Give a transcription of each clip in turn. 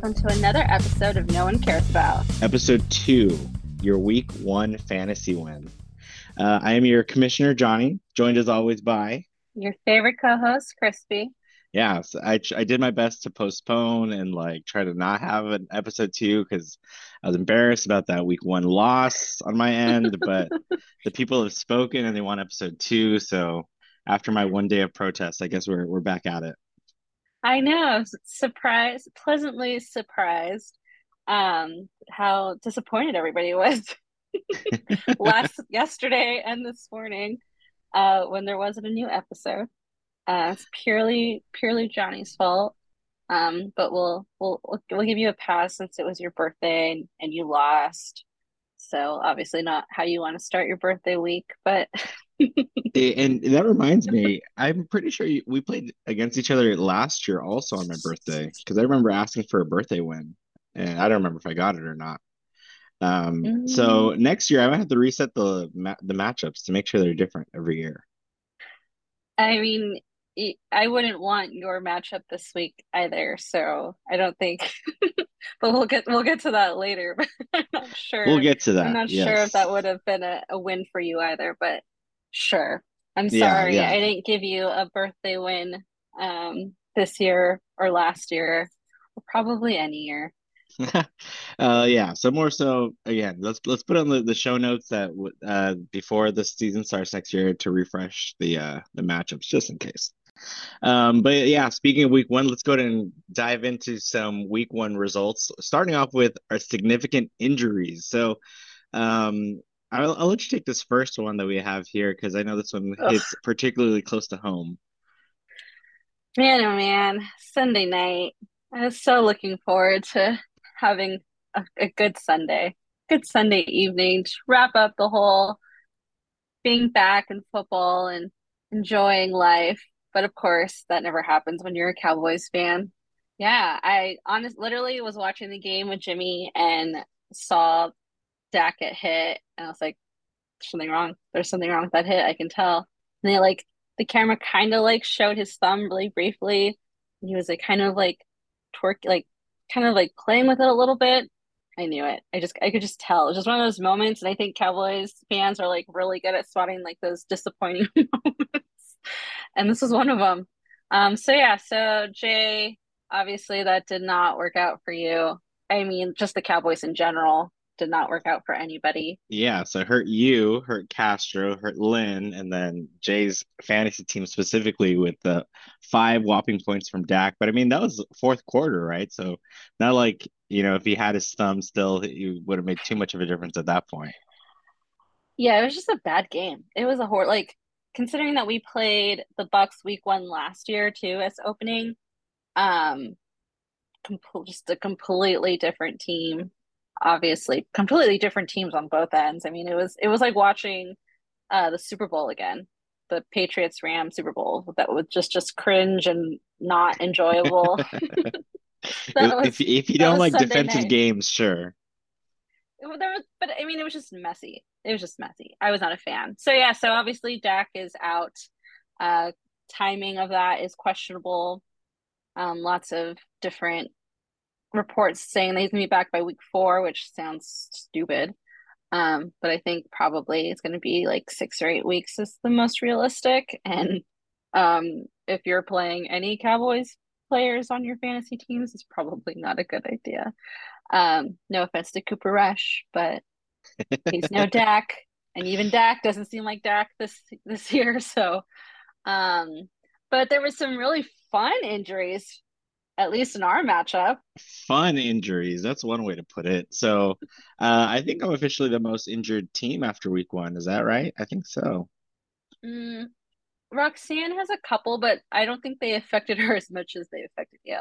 welcome to another episode of No One Cares About. Episode two, your week one fantasy win. Uh, I am your commissioner, Johnny, joined as always by your favorite co-host, Crispy. Yeah, so I I did my best to postpone and like try to not have an episode two because I was embarrassed about that week one loss on my end, but the people have spoken and they want episode two. So after my one day of protest, I guess we're we're back at it. I know, surprised, pleasantly surprised, um, how disappointed everybody was last yesterday and this morning, uh, when there wasn't a new episode. Uh, it's purely purely Johnny's fault. Um, but we'll we'll we'll give you a pass since it was your birthday and, and you lost. So obviously not how you want to start your birthday week, but and that reminds me, I'm pretty sure you, we played against each other last year also on my birthday because I remember asking for a birthday win, and I don't remember if I got it or not. Um, mm. so next year I might have to reset the the matchups to make sure they're different every year. I mean, I wouldn't want your matchup this week either, so I don't think. but we'll get we'll get to that later. I'm not sure. We'll get to that. I'm not yes. sure if that would have been a, a win for you either, but Sure. I'm sorry. Yeah, yeah. I didn't give you a birthday win um, this year or last year, or probably any year. uh, yeah. So more so again, let's let's put on the, the show notes that uh, before the season starts next year to refresh the uh, the matchups just in case. Um, but yeah, speaking of week one, let's go ahead and dive into some week one results. Starting off with our significant injuries. So um, I'll, I'll let you take this first one that we have here because I know this one hits particularly close to home. Man, oh man, Sunday night. I was so looking forward to having a, a good Sunday, good Sunday evening to wrap up the whole being back in football and enjoying life. But of course, that never happens when you're a Cowboys fan. Yeah, I honestly literally was watching the game with Jimmy and saw Dak get hit, and I was like, something wrong. There's something wrong with that hit. I can tell." And they like the camera kind of like showed his thumb really briefly. He was like kind of like twerk, like kind of like playing with it a little bit. I knew it. I just I could just tell. It was just one of those moments, and I think Cowboys fans are like really good at spotting like those disappointing moments, and this was one of them. Um. So yeah. So Jay, obviously that did not work out for you. I mean, just the Cowboys in general did not work out for anybody. Yeah, so hurt you, hurt Castro, hurt Lynn, and then Jay's fantasy team specifically with the five whopping points from Dak. But I mean, that was fourth quarter, right? So not like you know if he had his thumb still, he would have made too much of a difference at that point. Yeah, it was just a bad game. It was a hor like considering that we played the Bucks week one last year too as opening. Um, just a completely different team obviously completely different teams on both ends. I mean, it was it was like watching uh the Super Bowl again, the Patriots Ram Super Bowl that was just just cringe and not enjoyable. was, if if you don't like Sunday defensive night. games, sure. It, there was, but I mean, it was just messy. It was just messy. I was not a fan. So yeah, so obviously Dak is out. Uh, timing of that is questionable. Um, lots of different reports saying that he's gonna be back by week four, which sounds stupid. Um, but I think probably it's gonna be like six or eight weeks is the most realistic. And um, if you're playing any Cowboys players on your fantasy teams, it's probably not a good idea. Um, no offense to Cooper Rush, but he's no Dak, and even Dak doesn't seem like Dak this this year. So, um, but there was some really fun injuries at least in our matchup. Fun injuries. That's one way to put it. So uh, I think I'm officially the most injured team after week one. Is that right? I think so. Mm, Roxanne has a couple, but I don't think they affected her as much as they affected you.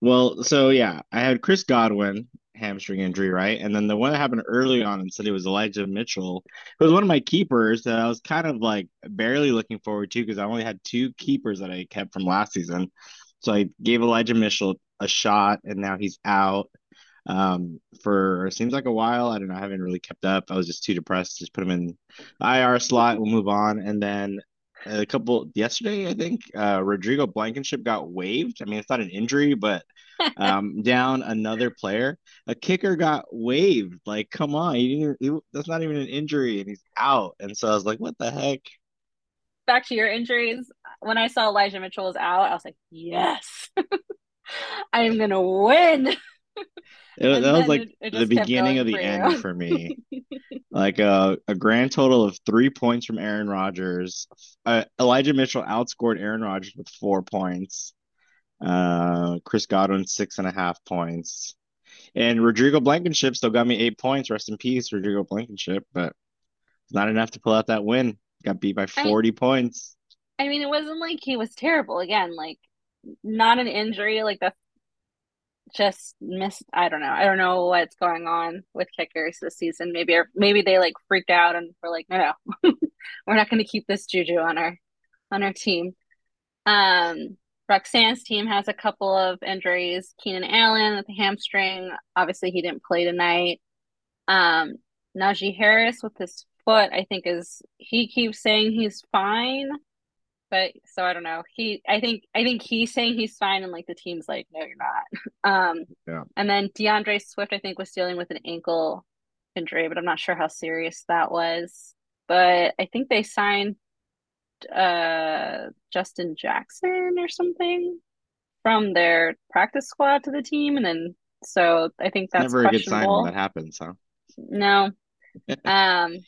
Well, so yeah, I had Chris Godwin hamstring injury, right? And then the one that happened early on and said it was Elijah Mitchell. It was one of my keepers that I was kind of like barely looking forward to because I only had two keepers that I kept from last season. So I gave Elijah Mitchell a shot, and now he's out um, for seems like a while. I don't know. I haven't really kept up. I was just too depressed. Just put him in IR slot. We'll move on, and then a couple yesterday, I think uh, Rodrigo Blankenship got waived. I mean, it's not an injury, but um, down another player. A kicker got waived. Like, come on, he didn't. He, that's not even an injury, and he's out. And so I was like, what the heck? Back to your injuries. When I saw Elijah Mitchell was out, I was like, yes, I am gonna win. It, that was like it, it the beginning of the end for me. like a, uh, a grand total of three points from Aaron Rodgers. Uh, Elijah Mitchell outscored Aaron Rodgers with four points. Uh, Chris Godwin six and a half points, and Rodrigo Blankenship still got me eight points. Rest in peace, Rodrigo Blankenship, but it's not enough to pull out that win. Got beat by forty I, points. I mean, it wasn't like he was terrible. Again, like not an injury. Like that's just missed. I don't know. I don't know what's going on with kickers this season. Maybe maybe they like freaked out and were like, no, no, we're not going to keep this juju on our on our team. Um, Roxanne's team has a couple of injuries. Keenan Allen with the hamstring. Obviously, he didn't play tonight. Um, Najee Harris with his foot, I think is he keeps saying he's fine, but so I don't know. He, I think, I think he's saying he's fine, and like the team's like, no, you're not. Um, yeah. And then D'Andre Swift, I think, was dealing with an ankle injury, but I'm not sure how serious that was. But I think they signed uh Justin Jackson or something from their practice squad to the team, and then so I think that's never a good sign when that happens, huh? No. um,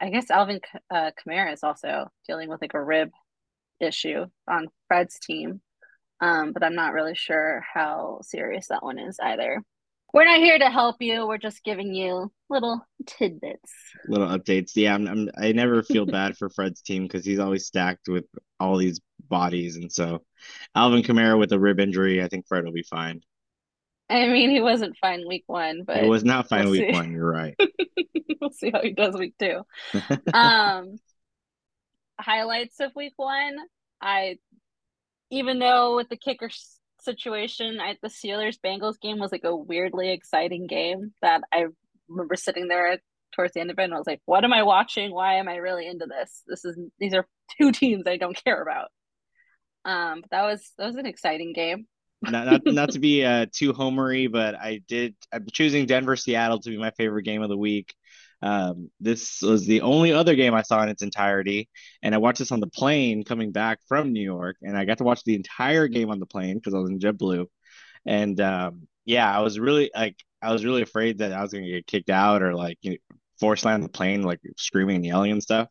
I guess Alvin uh, Kamara is also dealing with like a rib issue on Fred's team, um, but I'm not really sure how serious that one is either. We're not here to help you. We're just giving you little tidbits, little updates. Yeah, I'm, I'm i never feel bad for Fred's team because he's always stacked with all these bodies, and so Alvin Kamara with a rib injury, I think Fred will be fine. I mean, he wasn't fine week one, but highlights of week one. I, even though with the kicker situation, I, the Steelers Bengals game was like a weirdly exciting game that I remember sitting there towards the end of it and I was like, what am I watching? Why am I really into this? This is these are two teams I don't care about. Um, but that was that was an exciting game. not, not not to be uh too homery, but I did I'm choosing Denver Seattle to be my favorite game of the week. Um, this was the only other game I saw in its entirety, and I watched this on the plane coming back from New York, and I got to watch the entire game on the plane because I was in JetBlue, and um, yeah, I was really like I was really afraid that I was gonna get kicked out or like you know, force land the plane, like screaming and yelling and stuff.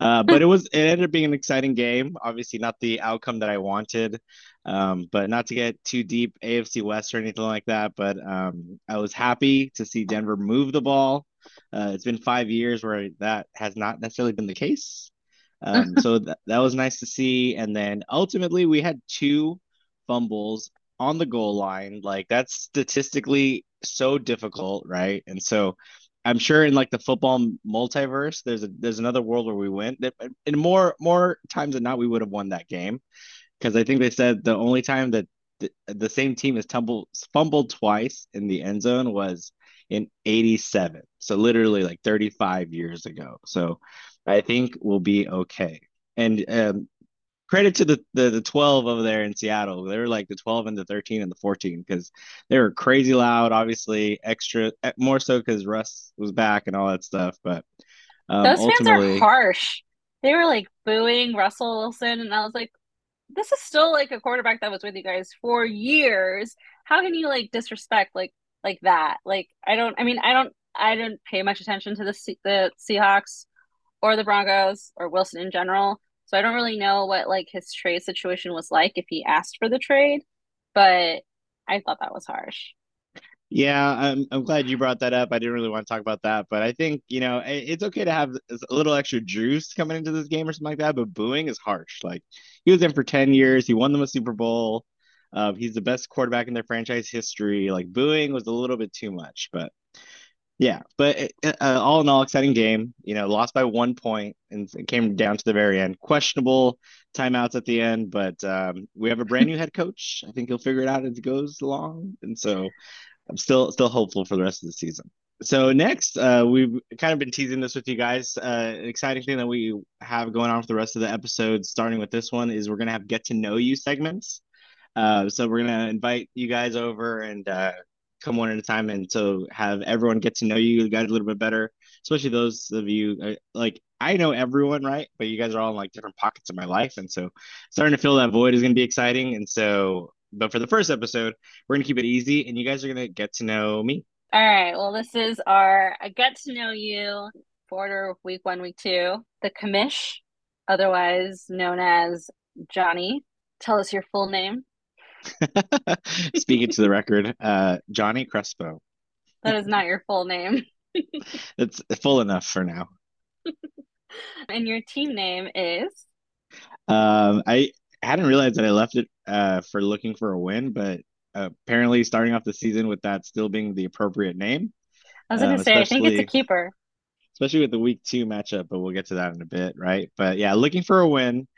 Uh, but it was it ended up being an exciting game. Obviously, not the outcome that I wanted, um, but not to get too deep AFC West or anything like that. But um, I was happy to see Denver move the ball. Uh, it's been five years where that has not necessarily been the case. Um, so th- that was nice to see. And then ultimately, we had two fumbles on the goal line. Like that's statistically so difficult, right? And so I'm sure in like the football multiverse, there's a there's another world where we win. And more more times than not, we would have won that game because I think they said the only time that the, the same team has tumbled fumbled twice in the end zone was in 87. So literally like 35 years ago. So I think we'll be okay. And um, credit to the, the the 12 over there in Seattle. They were like the 12 and the 13 and the 14 because they were crazy loud. Obviously, extra eh, more so because Russ was back and all that stuff. But um, those fans are harsh. They were like booing Russell Wilson, and I was like, "This is still like a quarterback that was with you guys for years. How can you like disrespect like like that. Like I don't. I mean, I don't. I didn't pay much attention to the the Seahawks or the Broncos or Wilson in general. So I don't really know what like his trade situation was like if he asked for the trade, but I thought that was harsh. Yeah, I'm I'm glad you brought that up. I didn't really want to talk about that, but I think you know it's okay to have a little extra juice coming into this game or something like that. But booing is harsh. Like he was in for ten years, he won them a Super Bowl. Uh, he's the best quarterback in their franchise history. Like booing was a little bit too much, but yeah. But uh, uh, all in all, exciting game. You know, lost by one point, and it came down to the very end. Questionable timeouts at the end, but um, we have a brand new head coach. I think he'll figure it out as it goes along, and so I'm still still hopeful for the rest of the season. So next, uh, we've kind of been teasing this with you guys. Uh, exciting thing that we have going on for the rest of the episodes, starting with this one, is we're gonna have get to know you segments. Uh, so we're gonna invite you guys over and uh, come one at a time, and so have everyone get to know you guys a little bit better, especially those of you uh, like I know everyone, right? But you guys are all in like different pockets of my life, and so starting to fill that void is gonna be exciting. And so, but for the first episode, we're gonna keep it easy, and you guys are gonna get to know me. All right. Well, this is our I get to know you for week one, week two, the commish, otherwise known as Johnny. Tell us your full name. Speaking to the record, uh, Johnny Crespo. That is not your full name. it's full enough for now. and your team name is? Um, I hadn't realized that I left it uh, for looking for a win, but apparently starting off the season with that still being the appropriate name. I was going to um, say, I think it's a keeper. Especially with the week two matchup, but we'll get to that in a bit, right? But yeah, looking for a win.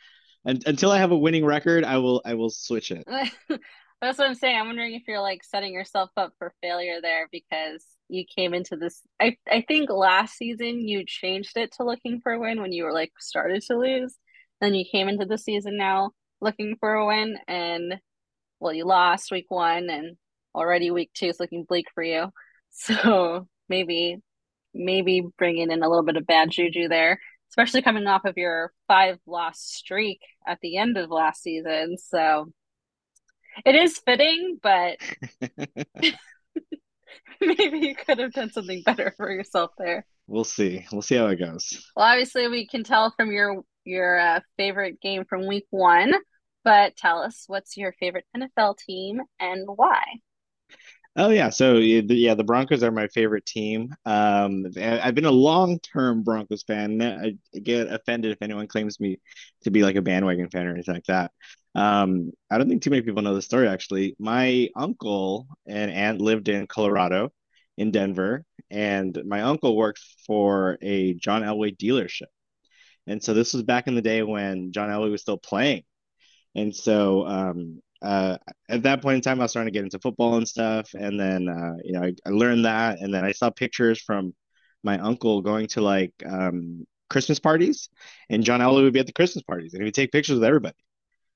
And until I have a winning record, I will I will switch it. That's what I'm saying. I'm wondering if you're like setting yourself up for failure there because you came into this. I I think last season you changed it to looking for a win when you were like started to lose. Then you came into the season now looking for a win, and well, you lost week one, and already week two is looking bleak for you. So maybe maybe bringing in a little bit of bad juju there, especially coming off of your five loss streak at the end of last season. So it is fitting, but maybe you could have done something better for yourself there. We'll see. We'll see how it goes. Well, obviously, we can tell from your your uh, favorite game from week one, but tell us what's your favorite NFL team and why. Oh yeah, so yeah, the Broncos are my favorite team. Um, I've been a long-term Broncos fan. I get offended if anyone claims me to be like a bandwagon fan or anything like that. Um, I don't think too many people know the story actually. My uncle and aunt lived in Colorado, in Denver, and my uncle worked for a John Elway dealership. And so this was back in the day when John Elway was still playing. And so um, uh, at that point in time, I was starting to get into football and stuff. And then, uh, you know, I, I, learned that. And then I saw pictures from my uncle going to like um, Christmas parties, and John Elway would be at the Christmas parties, and he would take pictures with everybody.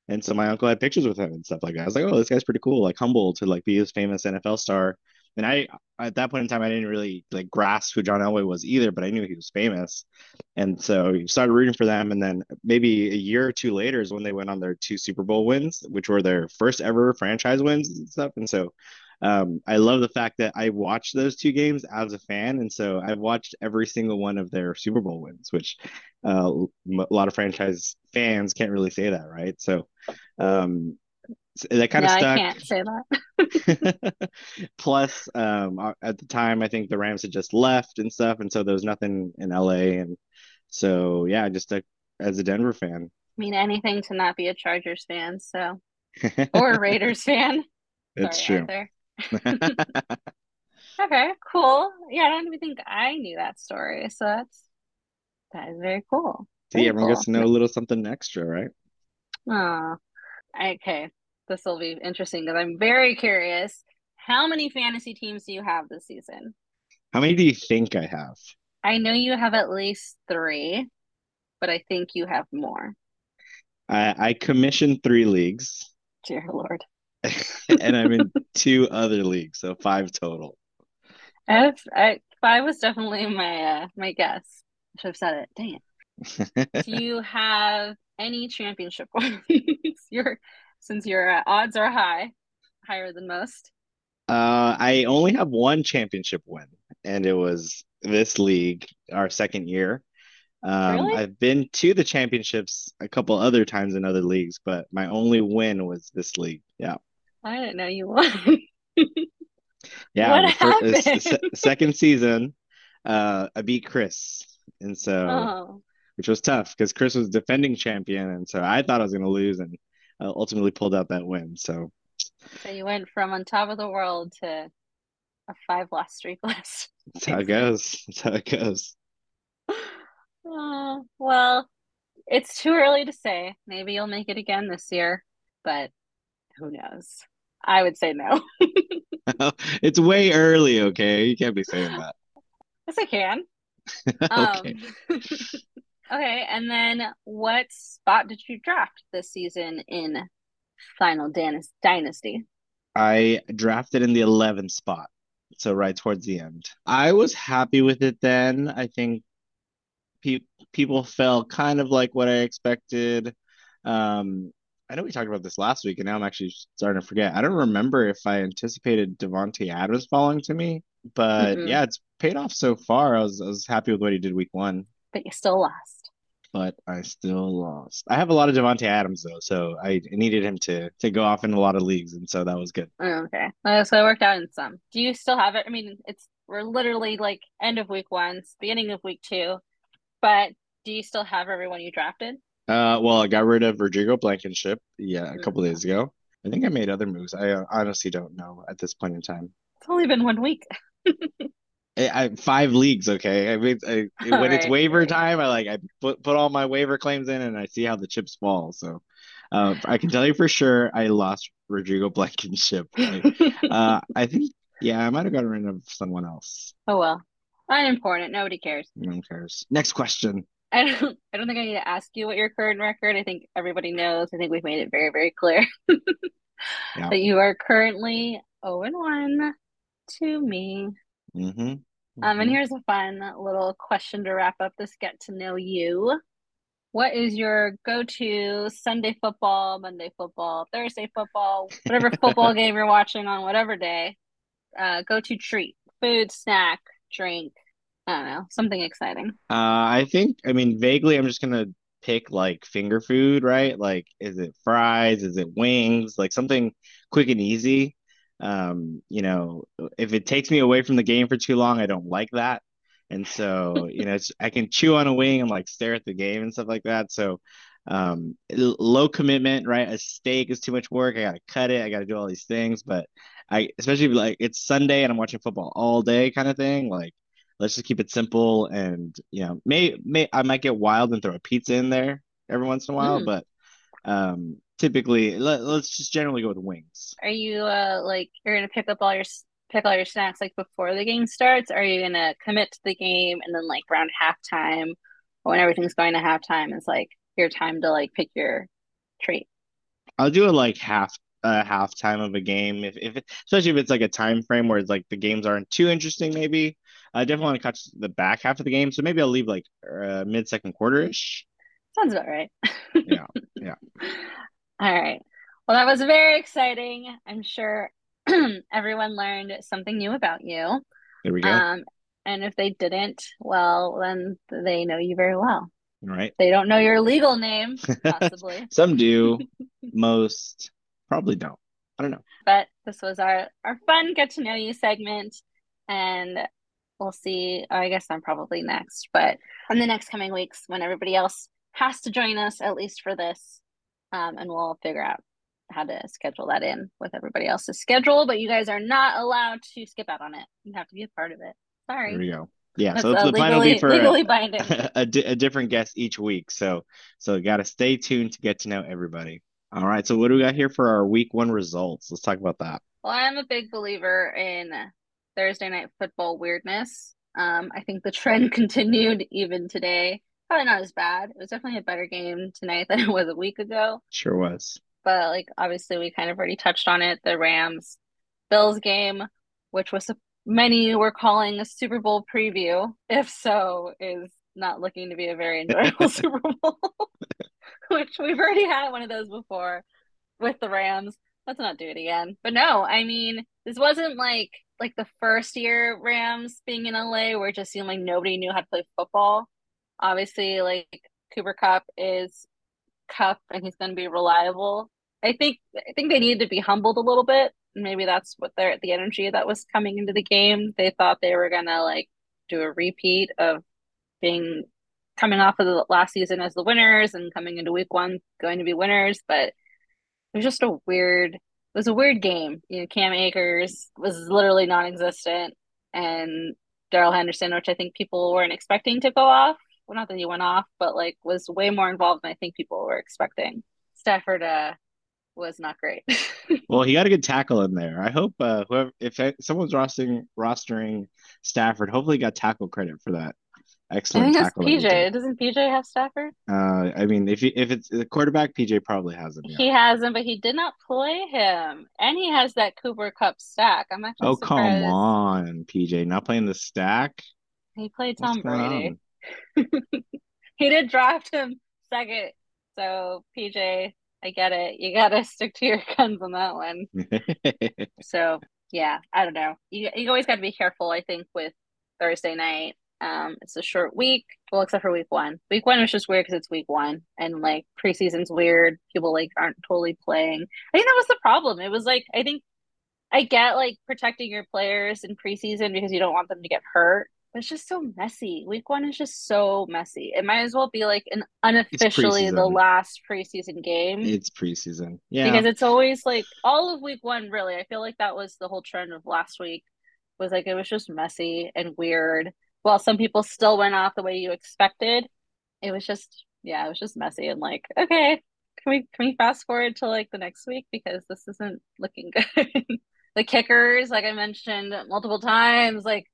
And so my uncle had pictures with him and stuff like that. I was like, oh, this guy's pretty cool, like humble to like be his famous NFL star. And I at that point in time I didn't really like grasp who John Elway was either, but I knew he was famous. And so you started rooting for them. And then maybe a year or two later is when they went on their two Super Bowl wins, which were their first ever franchise wins and stuff. And so um, I love the fact that I watched those two games as a fan, and so I've watched every single one of their Super Bowl wins, which uh, a lot of franchise fans can't really say that, right? So um, that kind yeah, of stuck. I can't say that. Plus, um, at the time, I think the Rams had just left and stuff, and so there was nothing in LA, and so yeah, just stuck as a Denver fan. I mean, anything to not be a Chargers fan, so or a Raiders fan. It's Sorry, true. okay, cool. Yeah, I don't even think I knew that story. So that's that is very cool. See, everyone cool. gets to know a little something extra, right? Oh, okay. This will be interesting because I'm very curious. How many fantasy teams do you have this season? How many do you think I have? I know you have at least three, but I think you have more. I, I commissioned three leagues. Dear Lord. and I'm in two other leagues, so five total. I, I five was definitely my uh, my guess. I should have said it. Dang it. Do you have any championship wins? your since your uh, odds are high, higher than most. Uh, I only have one championship win, and it was this league, our second year. Um, really? I've been to the championships a couple other times in other leagues, but my only win was this league. Yeah. I didn't know you won. yeah, what happened? First, second season, uh, I beat Chris, and so oh. which was tough because Chris was defending champion, and so I thought I was going to lose, and uh, ultimately pulled out that win. So, so you went from on top of the world to a five loss streak list. That's how it goes. That's how it goes. Uh, well, it's too early to say. Maybe you'll make it again this year, but who knows? I would say no. it's way early, okay? You can't be saying that. Yes, I can. okay. Um, okay, and then what spot did you draft this season in final dynasty? I drafted in the 11th spot, so right towards the end. I was happy with it then. I think pe- people felt kind of like what I expected. Um, I know we talked about this last week, and now I'm actually starting to forget. I don't remember if I anticipated Davante Adams falling to me, but Mm-mm. yeah, it's paid off so far. I was I was happy with what he did week one. But you still lost. But I still lost. I have a lot of Davante Adams though, so I needed him to to go off in a lot of leagues, and so that was good. Oh, okay, uh, so it worked out in some. Do you still have it? I mean, it's we're literally like end of week one, beginning of week two, but do you still have everyone you drafted? Uh, well, I got rid of Rodrigo Blankenship, yeah, a couple days ago. I think I made other moves. I uh, honestly don't know at this point in time. It's only been one week. I, I five leagues, okay. I mean, I, when right, it's waiver right. time, I like I put put all my waiver claims in, and I see how the chips fall. So, uh, I can tell you for sure, I lost Rodrigo Blankenship. I, uh, I think, yeah, I might have gotten rid of someone else. Oh well, unimportant. Nobody cares. No one cares. Next question. I don't I don't think I need to ask you what your current record. I think everybody knows. I think we've made it very, very clear yeah. that you are currently 0 and 1 to me. Mm-hmm. Mm-hmm. Um, and here's a fun little question to wrap up this get to know you. What is your go-to Sunday football, Monday football, Thursday football, whatever football game you're watching on whatever day? Uh, go-to treat, food, snack, drink, I don't know, something exciting. Uh, I think, I mean, vaguely, I'm just gonna pick like finger food, right? Like, is it fries? Is it wings? Like something quick and easy. Um, you know, if it takes me away from the game for too long, I don't like that. And so, you know, I can chew on a wing and like stare at the game and stuff like that. So, um, low commitment, right? A steak is too much work. I gotta cut it. I gotta do all these things. But I, especially like it's Sunday and I'm watching football all day, kind of thing. Like let's just keep it simple and you know may may i might get wild and throw a pizza in there every once in a while mm. but um typically let, let's just generally go with wings are you uh like you're gonna pick up all your pick all your snacks like before the game starts are you gonna commit to the game and then like around halftime or when everything's going to halftime it's like your time to like pick your treat i'll do it like half a halftime of a game if, if it, especially if it's like a time frame where it's like the games aren't too interesting maybe I definitely want to catch the back half of the game, so maybe I'll leave like uh, mid second quarter ish. Sounds about right. yeah, yeah. All right. Well, that was very exciting. I'm sure everyone learned something new about you. There we go. Um, and if they didn't, well, then they know you very well. Right. They don't know your legal name, possibly. Some do. Most probably don't. I don't know. But this was our our fun get to know you segment, and we'll see. I guess I'm probably next, but in the next coming weeks, when everybody else has to join us, at least for this, um, and we'll figure out how to schedule that in with everybody else's schedule. But you guys are not allowed to skip out on it. You have to be a part of it. Sorry. There we go. Yeah, That's so the legally, plan will be for legally binding. A, a, a different guest each week. So so you got to stay tuned to get to know everybody. All right. So what do we got here for our week one results? Let's talk about that. Well, I'm a big believer in Thursday night football weirdness. Um, I think the trend continued even today. Probably not as bad. It was definitely a better game tonight than it was a week ago. Sure was. But like obviously we kind of already touched on it. The Rams Bills game, which was many were calling a Super Bowl preview. If so, is not looking to be a very enjoyable Super Bowl. which we've already had one of those before with the Rams. Let's not do it again. But no, I mean, this wasn't like like the first year Rams being in LA where it just seemed like nobody knew how to play football. Obviously, like Cooper Kupp is Kupp, and he's going to be reliable. I think I think they needed to be humbled a little bit. Maybe that's what they're the energy that was coming into the game. They thought they were gonna like do a repeat of being coming off of the last season as the winners and coming into week one going to be winners, but it was just a weird it was a weird game. You know, Cam Akers was literally non-existent, and Darrell Henderson, which I think people weren't expecting to go off. Well, not that he went off, but like was way more involved than I think people were expecting. Stafford uh, was not great. well, he got a good tackle in there. I hope uh, whoever if someone's rostering rostering Stafford, hopefully got tackle credit for that. Excellent. I think tackle. PJ. Doesn't PJ have Stafford? Uh, I mean, if you, if it's the quarterback, PJ probably has him. Yeah. He hasn't, but he did not play him. And he has that Cooper Kupp stack. I'm actually Oh, come on, PJ, not playing the stack. he played Tom Brady. He did draft him second. So PJ, I get it. You gotta stick to your guns on that one. So yeah, I don't know. You you always gotta be careful, I think, with Thursday night. Um, it's a short week. Well, except for week one. Week one was just weird because it's week one, and like preseason's weird. People like aren't totally playing. I think that was the problem. It was like I think I get like protecting your players in preseason because you don't want them to get hurt. But it's just so messy. Week one is just so messy. It might as well be like an unofficially the last preseason game It's preseason. Yeah. because it's always like all of week one, really. I feel like that was the whole trend of last week was like it was just messy and weird. While some people still went off the way you expected, it was just yeah, it was just messy and like, okay, can we can we fast forward to like the next week because this isn't looking good. The kickers, like I mentioned multiple times, like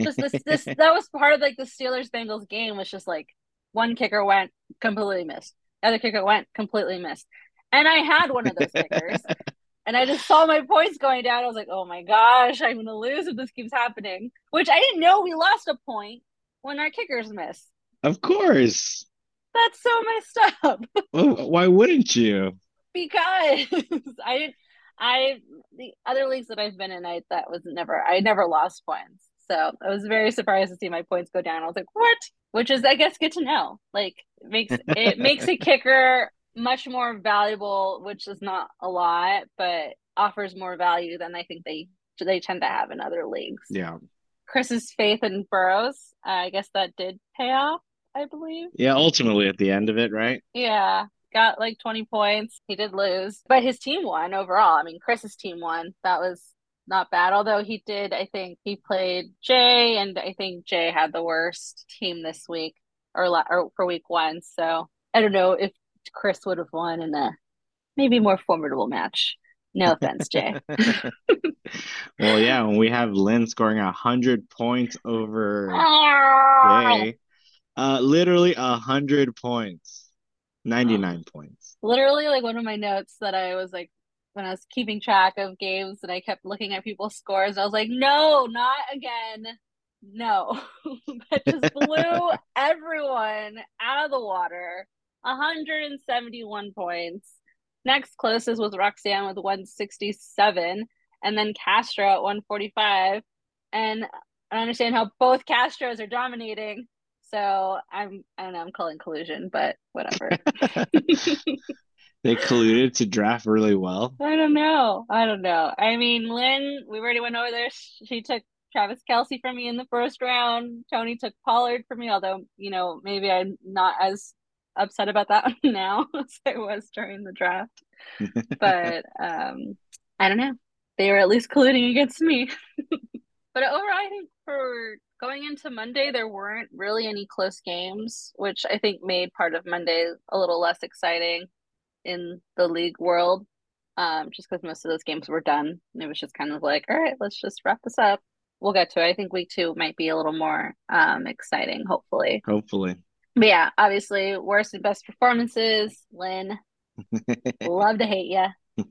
just this this that was part of like the Steelers Bengals game was just like one kicker went completely missed. The other kicker went completely missed. And I had one of those kickers and I just saw my points going down. I was like, oh my gosh, I'm gonna lose if this keeps happening. Which I didn't know we lost a point when our kickers miss. Of course. That's so messed up Well, why wouldn't you? because I didn't I the other leagues that I've been in, I that was never I never lost points. So I was very surprised to see my points go down. I was like, what? Which is I guess good to know. Like it makes it makes a kicker much more valuable, which is not a lot, but offers more value than I think they they tend to have in other leagues. Yeah. Chris's faith in Burrows, uh, I guess that did pay off, I believe. Yeah, ultimately at the end of it, right? Yeah, got like 20 points. He did lose, but his team won overall. I mean, Chris's team won. That was not bad. Although he did, I think he played Jay, and I think Jay had the worst team this week or, la- or for week one. So I don't know if Chris would have won in a maybe more formidable match. No offense, Jay. Well, yeah, when we have Lynn scoring a hundred points over! Jay, uh, literally a hundred points, 99 points. literally like one of my notes that I was like when I was keeping track of games and I kept looking at people's scores, I was like, no, not again. No. that just blew everyone out of the water. 171 points. Next closest was Roxanne with 167, and then Castro at 145. And I understand how both Castros are dominating. So I'm I don't know, I'm calling collusion, but whatever. They colluded to draft really well. I don't know. I don't know. I mean, Lynn, we already went over this. She took Travis Kelce from me in the first round. Tony took Pollard from me, although, you know, maybe I'm not as upset about that now as I was during the draft. But um, I don't know. They were at least colluding against me. But overall, I think for going into Monday, there weren't really any close games, which I think made part of Monday a little less exciting in the league world. Um, just because most of those games were done. And it was just kind of like, all right, let's just wrap this up. We'll get to it. I think week two might be a little more um exciting, hopefully. Hopefully. But yeah, obviously, worst and best performances. Lynn, love to hate you.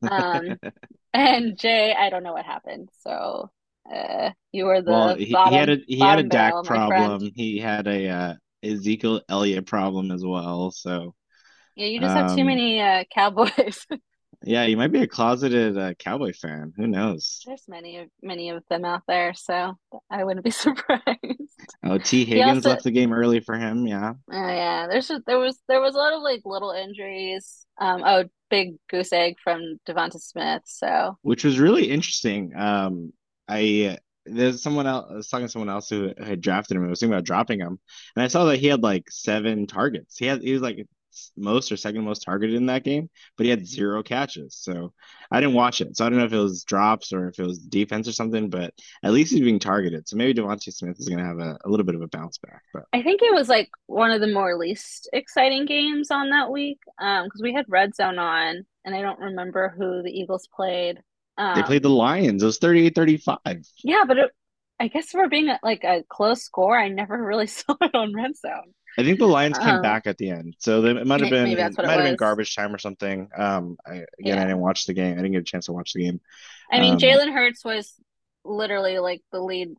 Um, and Jay, I don't know what happened. So, uh, you were the Well, he, he had a he had a bottom Dak barrel, problem. He had a uh, Ezekiel Elliott problem as well. So, Yeah, you just have too um, many uh Cowboys. yeah, you might be a closeted uh, Cowboy fan. Who knows? There's many of many of them out there, so I wouldn't be surprised. Oh, Tee Higgins also, left the game early for him. Yeah, oh yeah, there's just there was there was a lot of like little injuries. Um, oh, big goose egg from Devonta Smith. So which was really interesting. Um, I there's someone else I was talking to someone else who had drafted him. I was thinking about dropping him, and I saw that he had like seven targets. He had he was like most or second most targeted in that game, but he had zero catches. So I didn't watch it. So I don't know if it was drops or if it was defense or something, but at least he's being targeted. So maybe DeVonta Smith is going to have a, a little bit of a bounce back. But I think it was like one of the more least exciting games on that week. Um, because we had Red Zone on, and I don't remember who the Eagles played. they played the Um, Lions. It was 38-35. yeah, but it I guess for being at like a close score, I never really saw it on red zone. I think the Lions came Um, back at the end, so they, it might have been maybe that's it what it might have been garbage time or something. Um, I, again, I didn't watch the game. I didn't get a chance to watch the game. I mean, Um, Jalen Hurts was literally like the lead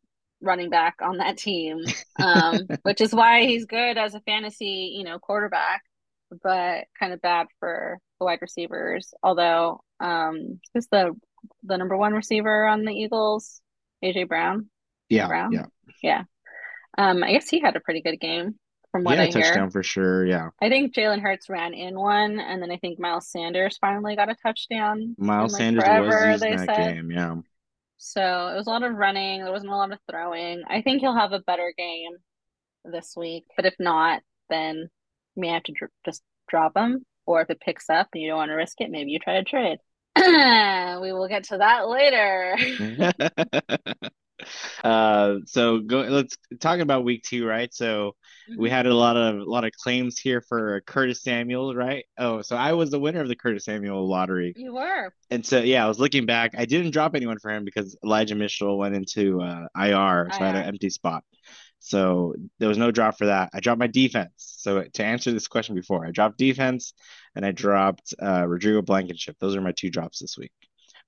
running back on that team, um, which is why he's good as a fantasy, you know, quarterback, but kind of bad for the wide receivers. Although, um, who's the the number one receiver on the Eagles? AJ Brown. Yeah, Brown? yeah, Yeah. Um, I guess he had a pretty good game from what yeah, I hear. touchdown for sure. Yeah, I think Jalen Hurts ran in one, and then I think Miles Sanders finally got a touchdown Miles like Sanders was forever, using they that said. game. Yeah, So it was a lot of running. There wasn't a lot of throwing. I think he'll have a better game this week. But if not, then you may have to dr just drop him. Or if it picks up and you don't want to risk it, maybe you try to trade. We will get to that later. Uh, so go. Let's talk about week two, right? So we Mhm. had a lot of a lot of claims here for Curtis Samuel, right? Oh, so I was the winner of the Curtis Samuel lottery. You were. And so, yeah, I was looking back. I didn't drop anyone for him because Elijah Mitchell went into uh, IR, so I had an empty spot. So there was no drop for that. I dropped my defense. So to answer this question before, I dropped defense and I dropped uh, Rodrigo Blankenship. Those are my two drops this week.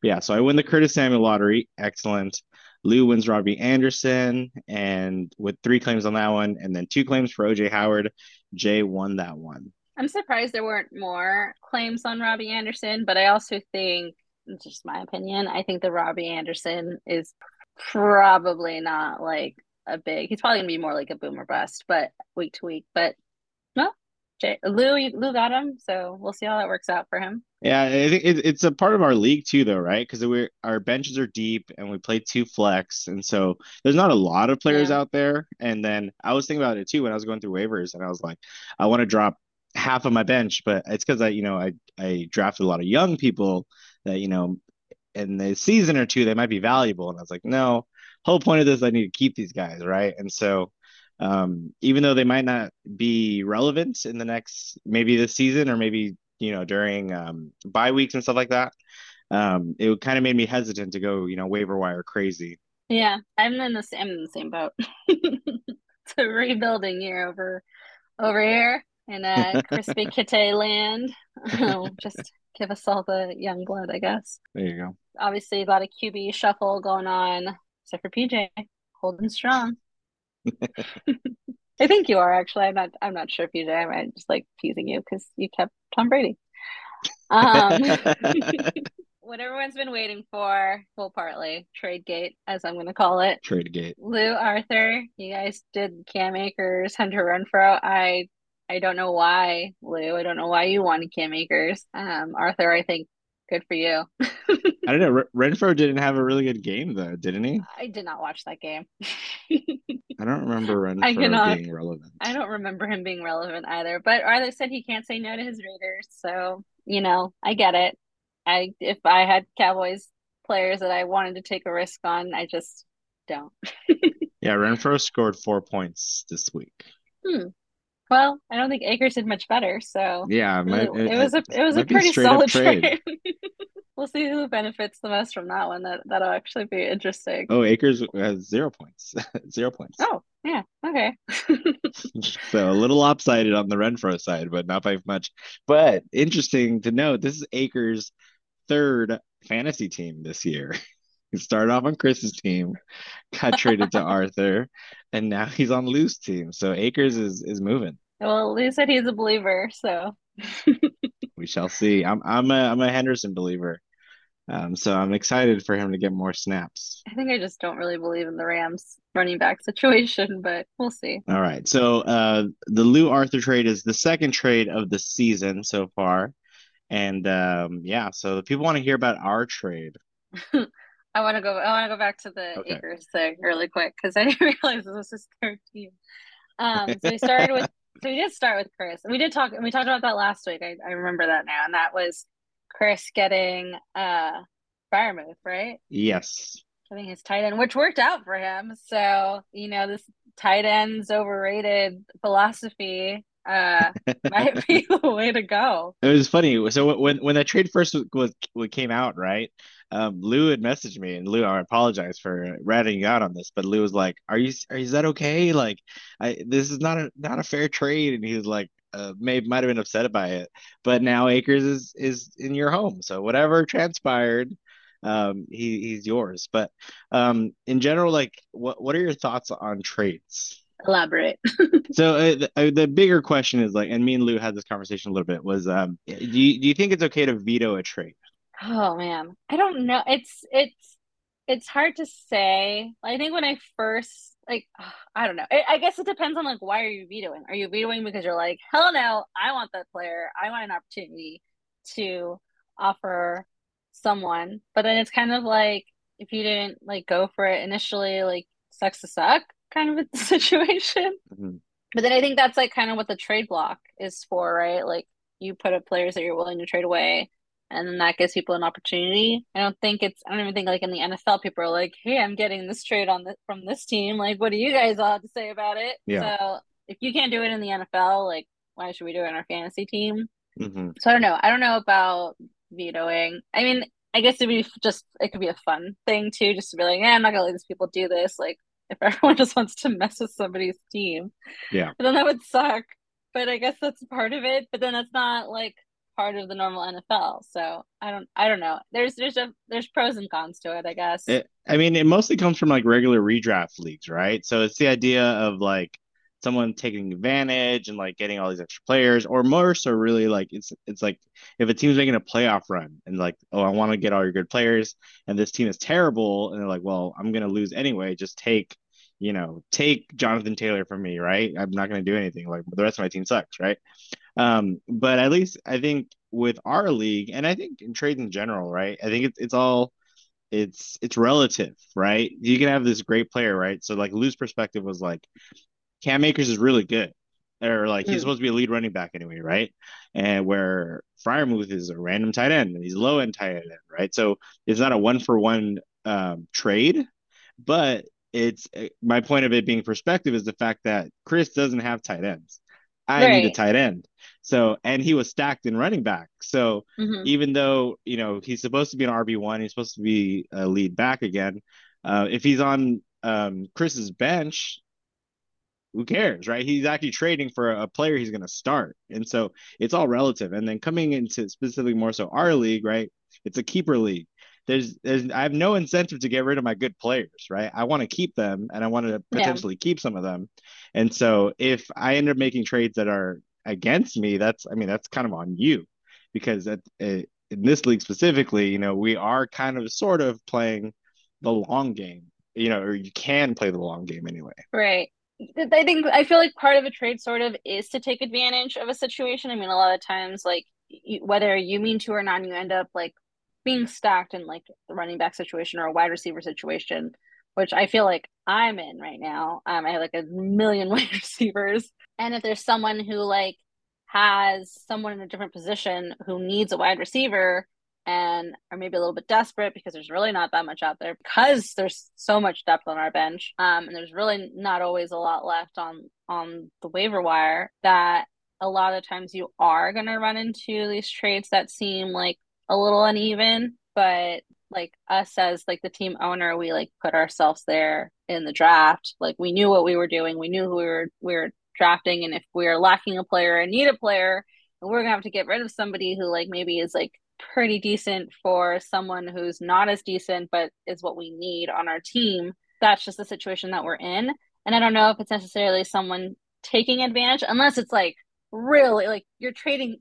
But yeah, so I win the Curtis Samuel lottery. Excellent. Lou wins Robbie Anderson, and with three claims on that one, and then two claims for OJ Howard. Jay won that one. I'm surprised there weren't more claims on Robbie Anderson, but I also think, just my opinion, I think that Robbie Anderson is probably not like a big, he's probably gonna be more like a boomer bust, but week to week. But no, Jay, Lou, Lou got him, so we'll see how that works out for him. Yeah, I think it, it's a part of our league too, though, right? Because we our benches are deep and we play two flex, and so there's not a lot of players Yeah. out there. And then I was thinking about it too when I was going through waivers, and I was like, I want to drop half of my bench, but it's because I, you know, I I drafted a lot of young people that you know, in the season or two they might be valuable, and I was like, no, whole point of this I need to keep these guys, right? And so. Um, even though they might not be relevant in the next maybe this season or maybe you know during um, bye weeks and stuff like that, um, it kind of made me hesitant to go you know waiver wire crazy. Yeah, I'm in the I'm in the same boat. It's a rebuilding year over over here in uh crispy Kite land. Just give us all the young blood, I guess. There you go. Obviously, a lot of QB shuffle going on, except for PJ holding strong. I think you are actually. I'm not. I'm not sure, PJ. I'm just like teasing you because you kept Tom Brady. Um, what everyone's been waiting for, full partly trade gate, as I'm going to call it. Trade gate. Lou Arthur, you guys did Cam Akers, Hunter Renfrow. I I don't know why, Lou. I don't know why you wanted Cam Akers. Um, Arthur, I think good for you. I don't know. Renfrow didn't have a really good game though, didn't he? I did not watch that game. I don't remember I Renfrow cannot- being relevant. I don't remember him being relevant either. But Arthur said he can't say no to his Raiders, so you know, I get it. I if I had Cowboys players that I wanted to take a risk on, I just don't. Yeah, Renfrow scored four points this week. Hmm. Well, I don't think Akers did much better, so Yeah, it, it, it was a it was a might be a pretty solid trade. trade. We'll see who benefits the most from that one. That that'll actually be interesting. Oh, Akers has zero points. zero points. Oh, yeah, okay. So a little lopsided on the Renfrow side, but not by much. But interesting to note, this is Akers' third fantasy team this year. He started off on Chris's team, got traded to Arthur, and now he's on Lou's team. So Akers is is moving. Well, Lou said he's a believer, so We shall see. I'm I'm a I'm a Henderson believer. Um, so I'm excited for him to get more snaps. I think I just don't really believe in the Rams running back situation, but we'll see. All right. So uh, the Lou Arthur trade is the second trade of the season so far. And um, yeah, so the people want to hear about our trade. I want to go. I want to go back to the Okay. Akers thing really quick because I didn't realize this was his third team. Um, so we started with. So we did start with Chris. We did talk. and We talked about that last week. I, I remember that now, and that was Chris getting uh Freiermuth, right? Yes. Getting his tight end, which worked out for him. So you know this tight ends overrated philosophy uh might be the way to go. It was funny. So when when that trade first was, was came out, right? Um, Lou had messaged me, and Lou, I apologize for ratting you out on this, but Lou was like, "Are you? Are, is that okay? Like, I this is not a not a fair trade." And he was like, uh, may might have been upset by it, but now Akers is is in your home, so whatever transpired, um, he he's yours. But um, in general, like, what what are your thoughts on trades? Elaborate. so uh, the, uh, the bigger question is like, and me and Lou had this conversation a little bit. Was um, do you do you think it's okay to veto a trade? Oh man, I don't know. It's it's it's hard to say. I think when I first like, I don't know. I, I guess it depends on like why are you vetoing? Are you vetoing because you're like, hell no, I want that player. I want an opportunity to offer someone. But then it's kind of like if you didn't like go for it initially, like sucks to suck kind of a situation. Mm-hmm. But then I think that's like kind of what the trade block is for, right? Like you put up players that you're willing to trade away and then that gives people an opportunity. I don't think it's I don't even think like in the NFL people are like, "Hey, I'm getting this trade on this from this team. Like, what do you guys all have to say about it?" Yeah. So if you can't do it in the NFL, like, why should we do it in our fantasy team? Mm-hmm. So I don't know. I don't know about vetoing. I mean, I guess it'd be just it could be a fun thing too, just to be like, "Yeah, I'm not gonna let these people do this." Like, if everyone just wants to mess with somebody's team, yeah, but then that would suck. But I guess that's part of it. But then that's not like part of the normal NFL. So I don't I don't know. There's there's a there's pros and cons to it, I guess. It, I mean, it mostly comes from like regular redraft leagues, right? So it's the idea of like someone taking advantage and like getting all these extra players, or more so really like it's it's like if a team's making a playoff run and like, oh, I want to get all your good players, and this team is terrible, and they're like, well, I'm gonna lose anyway. Just take you know, take Jonathan Taylor from me, right? I'm not going to do anything. Like the rest of my team sucks, right? Um, but at least I think with our league, and I think in trades in general, right? I think it's it's all it's it's relative, right? You can have this great player, right? So like Lou's perspective was like Cam Akers is really good. Or like he's mm. supposed to be a lead running back anyway, right? And where Freiermuth is a random tight end and he's low end tight end, right? So it's not a one for one um, trade, but it's my point of it being perspective is the fact that Chris doesn't have tight ends. I right. need a tight end. So, and he was stacked in running back. So, mm-hmm. even though, you know, he's supposed to be an RB1, he's supposed to be a lead back again. Uh, if he's on um, Chris's bench, who cares, right? He's actually trading for a player he's going to start. And so it's all relative. And then coming into specifically more so our league, right? It's a keeper league there's there's I have no incentive to get rid of my good players, right? I want to keep them and I want to potentially yeah. keep some of them. And so if I end up making trades that are against me, that's I mean that's kind of on you because at, eh, in this league specifically, you know, we are kind of sort of playing the long game, you know, or you can play the long game anyway. Right. I think I feel like part of a trade sort of is to take advantage of a situation. I mean, a lot of times, like whether you mean to or not, you end up like being stacked in like the running back situation or a wide receiver situation, which I feel like I'm in right now. Um, I have like a million wide receivers, and if there's someone who like has someone in a different position who needs a wide receiver and are maybe a little bit desperate because there's really not that much out there because there's so much depth on our bench um, and there's really not always a lot left on on the waiver wire that a lot of times you are going to run into these trades that seem like a little uneven, but like us as like the team owner, we like put ourselves there in the draft. Like we knew what we were doing. We knew who we were we were drafting and if we are lacking a player and need a player, we're gonna have to get rid of somebody who like maybe is like pretty decent for someone who's not as decent but is what we need on our team. That's just the situation that we're in. And I don't know if it's necessarily someone taking advantage unless it's like really like you're trading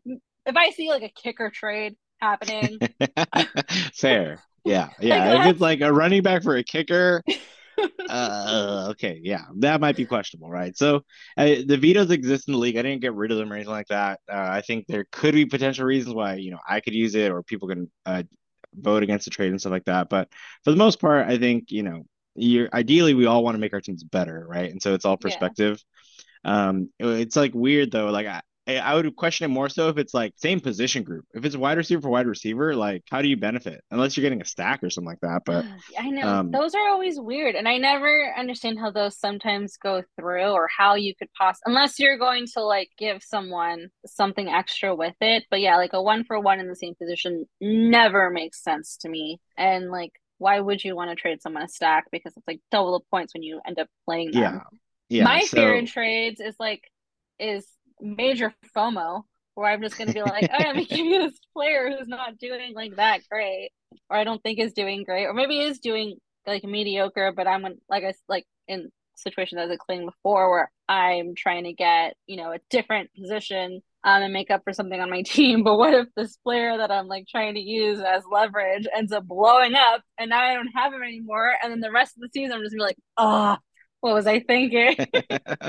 if I see like a kicker trade happening. Fair. Yeah. Yeah. Like if it's like a running back for a kicker, uh, okay. Yeah. That might be questionable, right? So uh, the vetoes exist in the league. I didn't get rid of them or anything like that. Uh, I think there could be potential reasons why, you know, I could use it or people can uh, vote against the trade and stuff like that. But for the most part, I think, you know, you're ideally we all want to make our teams better, right? And so it's all perspective. Yeah. Um, it's like weird though. Like I, I would question it more so if it's like same position group. If it's wide receiver for wide receiver, like how do you benefit? Unless you're getting a stack or something like that. But I know um, those are always weird, and I never understand how those sometimes go through or how you could possibly unless you're going to like give someone something extra with it. But yeah, like a one for one in the same position never makes sense to me. And like, why would you want to trade someone a stack because it's like double the points when you end up playing them? Yeah. Yeah, My so... fear in trades is like is major FOMO where I'm just to be like, oh, I'm giving this player who's not doing like that great, or I don't think is doing great, or maybe is doing like mediocre, but I'm like I like in situations as I explained before where I'm trying to get you know a different position um, and make up for something on my team. But what if this player that I'm like trying to use as leverage ends up blowing up and now I don't have him anymore, and then the rest of the season I'm just gonna be like, oh, what was I thinking?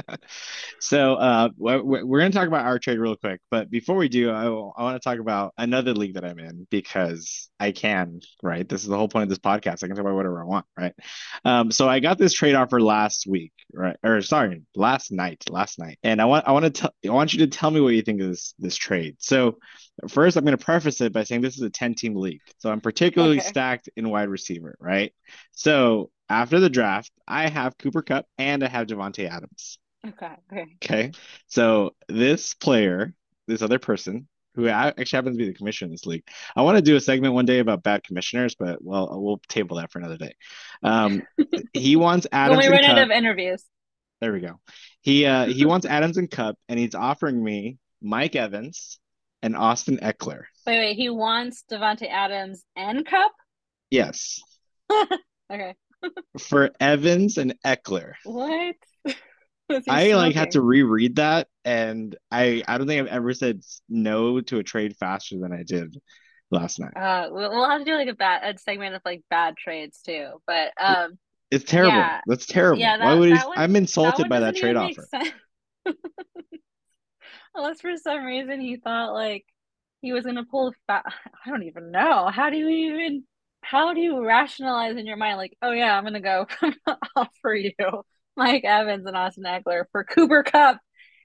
so uh, we're, we're going to talk about our trade real quick, but before we do, I, I want to talk about another league that I'm in because I can. Right, this is the whole point of this podcast. I can talk about whatever I want. Right. Um, so I got this trade offer last week, right? Or sorry, last night. Last night, and I want I want to I want you to tell me what you think of this this trade. So first, I'm going to preface it by saying this is a 10 team league, so I'm particularly okay. stacked in wide receiver. Right. So after the draft, I have Cooper Kupp and I have Davante Adams. Okay. Okay. Okay. So this player, this other person, who actually happens to be the commissioner in this league. I want to do a segment one day about bad commissioners, but well, we'll table that for another day. Um, he wants Adams. when we run out of interviews. There we go. He uh, he wants Adams and Kupp, and he's offering me Mike Evans and Austin Ekeler. Wait, wait. He wants Davante Adams and Kupp. Yes. okay for Evans and Ekeler. What? I like had to reread that, and I I don't think I've ever said no to a trade faster than I did last night. Uh, we'll have to do like a bad a segment of like bad trades too, but um, it's terrible. Yeah. That's terrible. Yeah, that, Why would he, one, I'm insulted that by that trade offer. Unless for some reason he thought like he was gonna pull. Fa- I don't even know. How do you even? How do you rationalize in your mind like oh yeah i'm gonna go offer you mike evans and austin Ekeler for cooper Kupp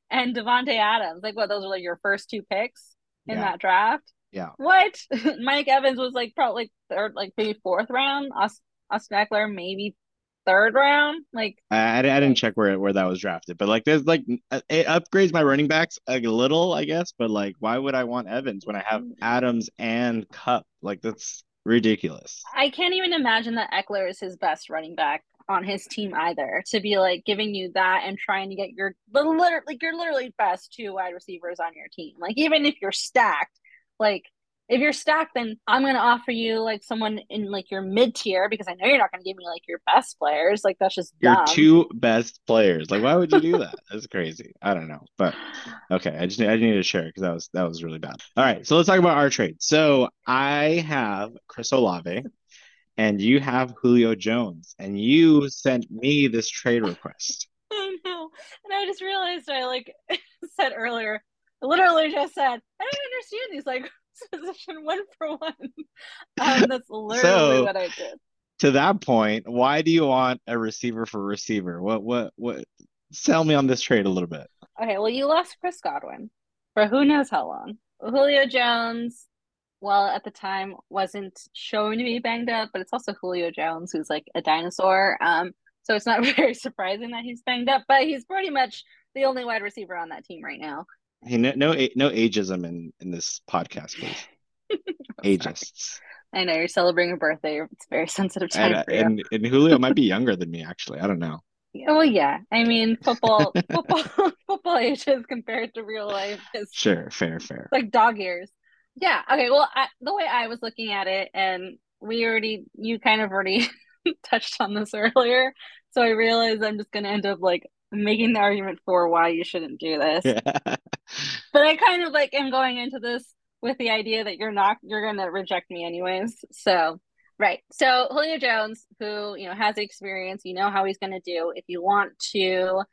and Davante adams like what those are like your first two picks in yeah. that draft yeah what mike evans was like probably like third like maybe fourth round austin ekeler maybe third round like I, I, didn't check where where that was drafted but like there's like it upgrades my running backs a little i guess but like why would i want evans when i have mm. adams and Kupp? like that's ridiculous. I can't even imagine that Ekeler is his best running back on his team either. To be like giving you that and trying to get your literally like your literally best two wide receivers on your team. Like even if you're stacked, like if you're stacked, then I'm gonna offer you like someone in like your mid tier because I know you're not gonna give me like your best players. Like that's just your two best players. Like why would you do that? that's crazy. I don't know, but okay. I just I need to share because that was that was really bad. All right, so let's talk about our trade. So I have Chris Olave, and you have Julio Jones, and you sent me this trade request. I know, and I just realized I like said earlier. Literally just said I don't understand these like position one for one. Um, that's literally so, what I did. To that point, why do you want a receiver for receiver? What what what? Sell me on this trade a little bit. Okay, well, you lost Chris Godwin for who knows how long. Julio Jones, well, at the time wasn't showing to be banged up, but it's also Julio Jones who's like a dinosaur. Um, so it's not very surprising that he's banged up, but he's pretty much the only wide receiver on that team right now. Hey, no, no, no ageism in in this podcast, please. Ageists. I know you're celebrating a birthday. It's very sensitive time and, for you. And, and Julio might be younger than me. Actually, I don't know. Well, yeah. I mean, football, football, football ages compared to real life is sure, fair, fair. Like dog years. Yeah. Okay. Well, I, the way I was looking at it, and we already, you kind of already touched on this earlier, so I realized I'm just gonna end up like making the argument for why you shouldn't do this. but I kind of like am going into this with the idea that you're not you're gonna reject me anyways. So right. So Julio Jones, who you know has the experience, you know how he's gonna do. If you want to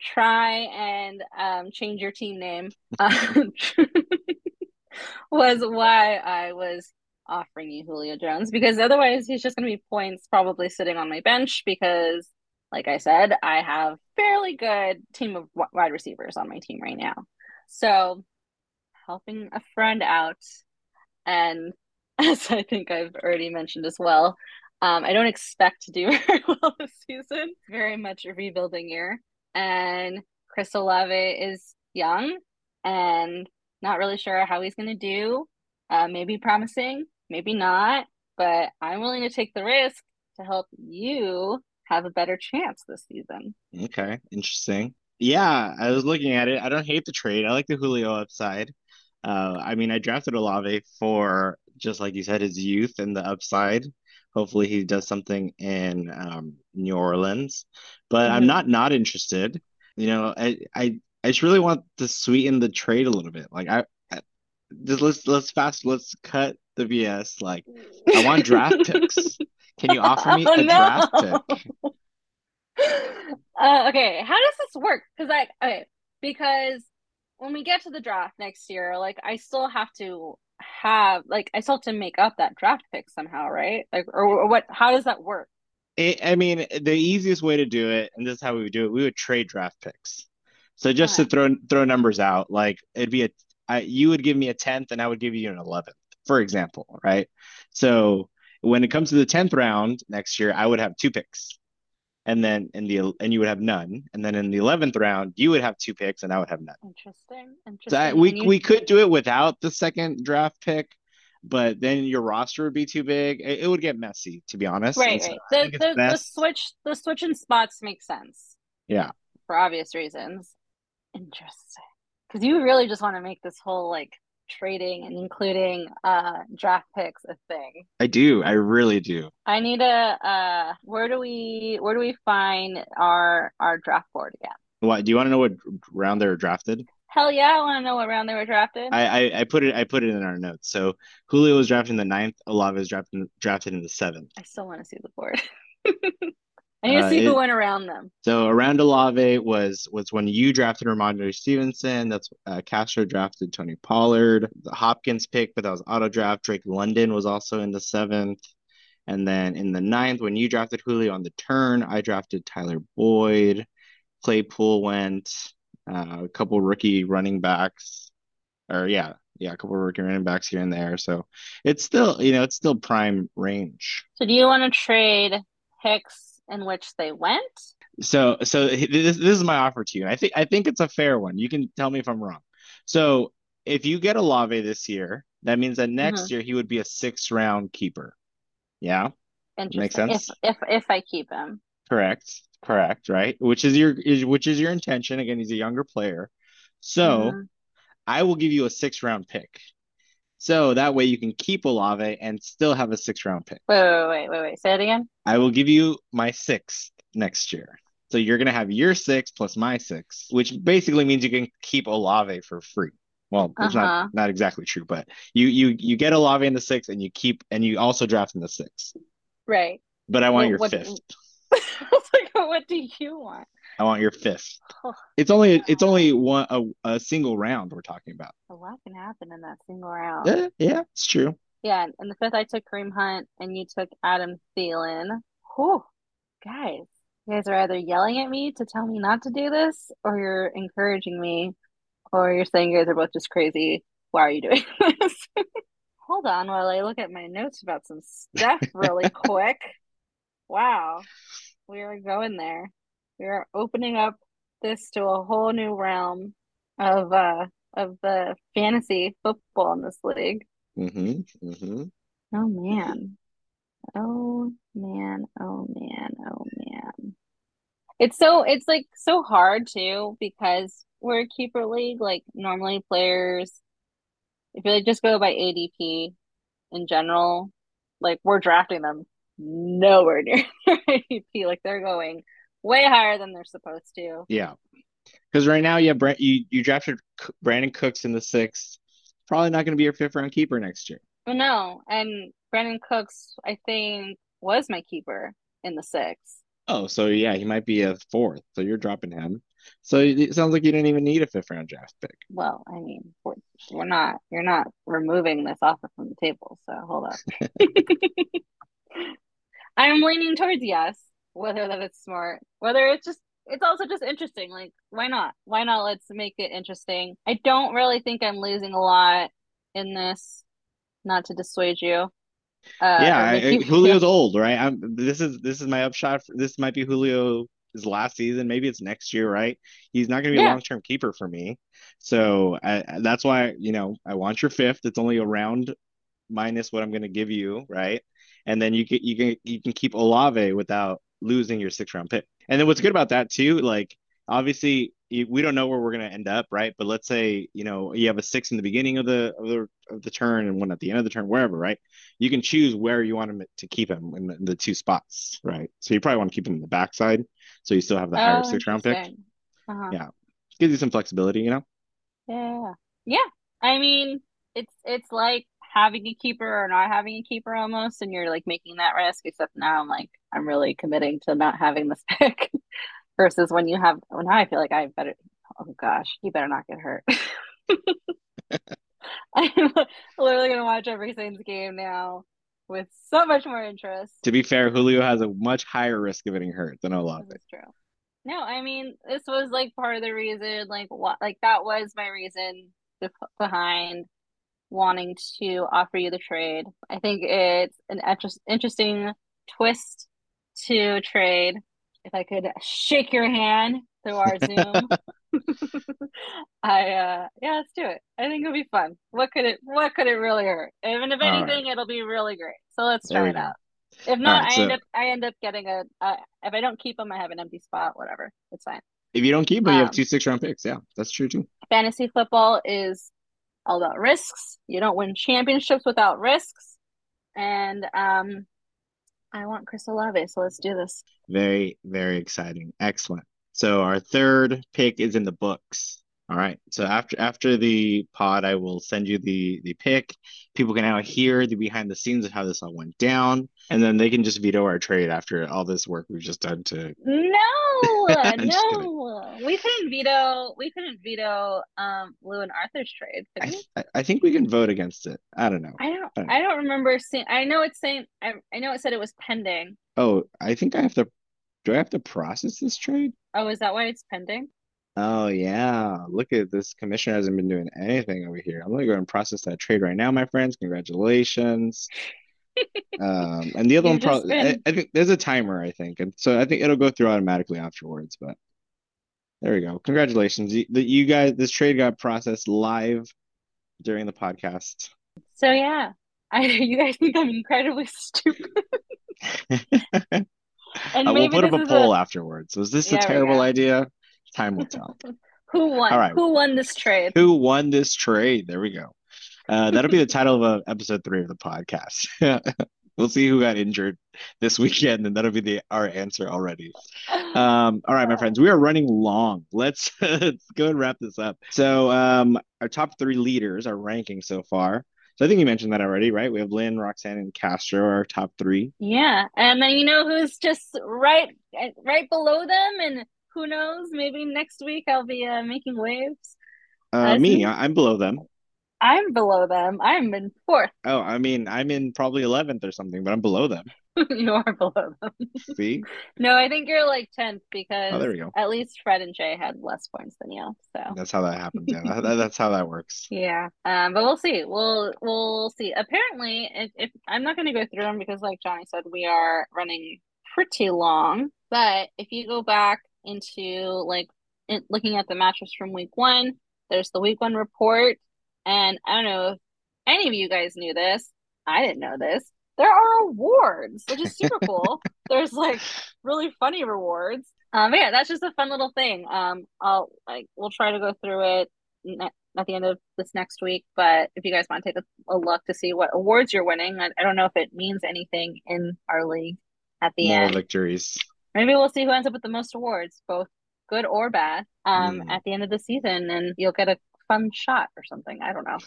try and um, change your team name, um, was why I was offering you Julio Jones because otherwise he's just gonna be points probably sitting on my bench because like I said, I have fairly good team of wide receivers on my team right now. So, helping a friend out, and as I think I've already mentioned as well, um, I don't expect to do very well this season. Very much a rebuilding year, and Chris Olave is young and not really sure how he's going to do. Uh, maybe promising, maybe not, but I'm willing to take the risk to help you have a better chance this season. Okay, interesting. Yeah, I was looking at it. I don't hate the trade. I like the Julio upside. Uh, I mean, I drafted Olave for just like you said, his youth and the upside. Hopefully, he does something in um, New Orleans. But mm-hmm. I'm not not interested. You know, I I I just really want to sweeten the trade a little bit. Like I, I just let's let's fast let's cut the BS. Like I want draft picks. Can you offer me oh, a no. draft pick? Uh, okay, how does this work? Because I okay, because when we get to the draft next year, like I still have to have like I still have to make up that draft pick somehow, right? Like or, or what? How does that work? It, I mean, the easiest way to do it, and this is how we would do it, we would trade draft picks. So just to throw throw numbers out, like it'd be a I, you would give me a tenth, and I would give you an eleventh, for example, right? So when it comes to the tenth round next year, I would have two picks, and then in the and you would have none, and then in the eleventh round, you would have two picks, and I would have none. Interesting. Interesting. So I, we you... we could do it without the second draft pick, but then your roster would be too big. It, it would get messy, to be honest. Right, so right. The, the, the switch the switch in spots makes sense. Yeah. For obvious reasons. Interesting. Because you really just want to make this whole like trading and including uh draft picks a thing. I do. I really do. I need a uh where do we where do we find our our draft board again? What do you want to know what round they were drafted? Hell yeah, I want to know what round they were drafted. I, I, I put it I put it in our notes. So Julio was drafted in the ninth, Olave was drafted drafted in the seventh. I still want to see the board. I need to uh, see who went around them. So around Olave was was when you drafted Rhamondre Stevenson. That's uh, Castro drafted Tony Pollard. The Hopkins pick, but that was auto draft. Drake London was also in the seventh. And then in the ninth, when you drafted Julio on the turn, I drafted Tyler Boyd. Claypool went. Uh, a couple rookie running backs, or yeah, yeah, a couple rookie running backs here and there. So it's still, you know, it's still prime range. So do you want to trade Hicks in which they went. So, so this, this is my offer to you. I think I think it's a fair one. You can tell me if I'm wrong. So, if you get Olave this year, that means that next mm-hmm. year he would be a six round keeper. Yeah, makes sense. If, if if I keep him, correct, correct, right? Which is your is which is your intention? Again, he's a younger player, so mm-hmm. I will give you a six round pick. So that way you can keep Olave and still have a six round pick. Wait, wait, wait, wait, wait. Say it again. I will give you my sixth next year. So you're gonna have your six plus my six, which basically means you can keep Olave for free. Well, it's uh-huh. not not exactly true, but you you you get Olave in the six and you keep and you also draft in the six. Right. But I want well, your what, fifth. like, what do you want? I want your fifth. Oh, it's only it's only one a, a single round we're talking about. A lot can happen in that single round. Yeah, yeah, it's true. Yeah, and the fifth I took Kareem Hunt and you took Adam Thielen. Whew, guys, you guys are either yelling at me to tell me not to do this, or you're encouraging me, or you're saying you guys are both just crazy. Why are you doing this? Hold on while I look at my notes about some stuff really quick. Wow, we are going there we are opening up this to a whole new realm of uh of the fantasy football in this league. Mm-hmm. Mm-hmm. Oh man. Oh man. Oh man. Oh man. It's so it's like so hard too because we're a keeper league. Like normally players, if you like just go by ADP in general, like we're drafting them nowhere near ADP. Like they're going way higher than they're supposed to. Yeah, because right now, yeah, Brent, you you drafted Brandin Cooks in the sixth. Probably not going to be your fifth round keeper next year. Well, no, and Brandin Cooks, I think, was my keeper in the sixth. Oh, so yeah, he might be a fourth. So you're dropping him. So it sounds like you didn't even need a fifth round draft pick. Well, I mean, we're, we're not. You're not removing this offer from the table. So hold up. I'm leaning towards yes whether that it's smart, whether it's just it's also just interesting. Like, why not? Why not? Let's make it interesting. I don't really think I'm losing a lot in this. Not to dissuade you. Uh, Yeah, I, you Julio's feel. old, right? I'm this is this is my upshot. For, this might be Julio's last season. Maybe it's next year, right? He's not going to be a long-term keeper for me. So I, I- that's why, you know, I want your fifth. It's only a round minus what I'm going to give you, right? And then you can you can you can keep Olave without losing your six round pick. And then what's good about that too, like obviously you, we don't know where we're going to end up, right? But let's say you know you have a six in the beginning of the of the of the turn and one at the end of the turn, wherever, right? You can choose where you want him to keep him in the, in the two spots, right? So you probably want to keep him in the backside, so you still have the higher six round pick. Uh-huh. Yeah, gives you some flexibility, you know. Yeah. Yeah. I mean, it's it's like having a keeper or not having a keeper almost, and you're like making that risk, except now I'm like, I'm really committing to not having this pick versus when you have, well, now I feel like I better, oh gosh, you better not get hurt. I'm literally gonna watch every Saints game now with so much more interest. To be fair, Julio has a much higher risk of getting hurt than Olave. This is true. No, I mean, this was like part of the reason, like what, like that was my reason to, behind wanting to offer you the trade. I think it's an interest, interesting twist to trade. If I could shake your hand through our Zoom, I uh yeah, let's do it. I think it'll be fun. What could it what could it really hurt? And if All right, anything, it'll be really great. So let's try it out. If not, right, I end up I end up getting a uh, if I don't keep them, I have an empty spot. Whatever, it's fine. if you don't keep him, you have Um, two six round picks. Yeah, that's true too. fantasy football is all about risks. You don't win championships without risks. And um, I want Chris Olave, so let's do this. Very, very exciting. Excellent. So our third pick is in the books. All right. So after after the pod, I will send you the the pick. People can now hear the behind the scenes of how this all went down, and then they can just veto our trade after all this work we've just done to. No, I'm just kidding. no, we couldn't veto. We couldn't veto um Lou and Arthur's trade, I th I I think we can vote against it. I don't know. I don't. I don't I don't remember seeing. I know it's saying. I. I know it said it was pending. Oh, I think I have to. Do I have to process this trade? Oh, is that why it's pending? Oh yeah. Look at this commissioner hasn't been doing anything over here. I'm gonna go and process that trade right now, my friends. Congratulations. Um, and the other one probably I. I think there's a timer, I think. And so I think it'll go through automatically afterwards, but there we go. Congratulations. You, the, you guys, this trade got processed live during the podcast. So yeah, I. You guys think I'm incredibly stupid, and Uh, we'll put up a poll a. afterwards. Was this a Yeah, we terrible idea? Time will tell. Who won? right. Who won this trade? Who won this trade? There we go. Uh, that'll be the title of uh, episode three of the podcast. We'll see who got injured this weekend, and that'll be the our answer already. Um, all right, my friends, we are running long. Let's, let's go and wrap this up. So, um, our top three leaders are ranking so far. So I think you mentioned that already, right? We have Lynn, Roxanne, and Castro are our top three. Yeah, and then you know who's just right right below them, and who knows, maybe next week I'll be uh, making waves. Uh, me, I'm below them. I'm below them. I'm in fourth. Oh, I mean, I'm in probably 11th or something, but I'm below them. You are below them. See? No, I think you're like 10th because Oh, there we go. at least Fred and Jay had less points than you. So That's how that happens. Yeah, that- that's how that works. yeah, um, but we'll see. We'll we'll see. Apparently, if, if I'm not going to go through them because, like Johnny said, we are running pretty long. But if you go back into like in, looking at the matchups from week one, there's the week one report, and I don't know if any of you guys knew this. I didn't know this. There are awards, which is super cool. There's like really funny rewards. Um, but yeah, that's just a fun little thing. Um, I'll like we'll try to go through it ne at the end of this next week. But if you guys want to take a, a look to see what awards you're winning, I, I don't know if it means anything in our league at the Moral end. victories. Maybe we'll see who ends up with the most awards, both good or bad, um, Mm. at the end of the season, and you'll get a fun shot or something. I don't know.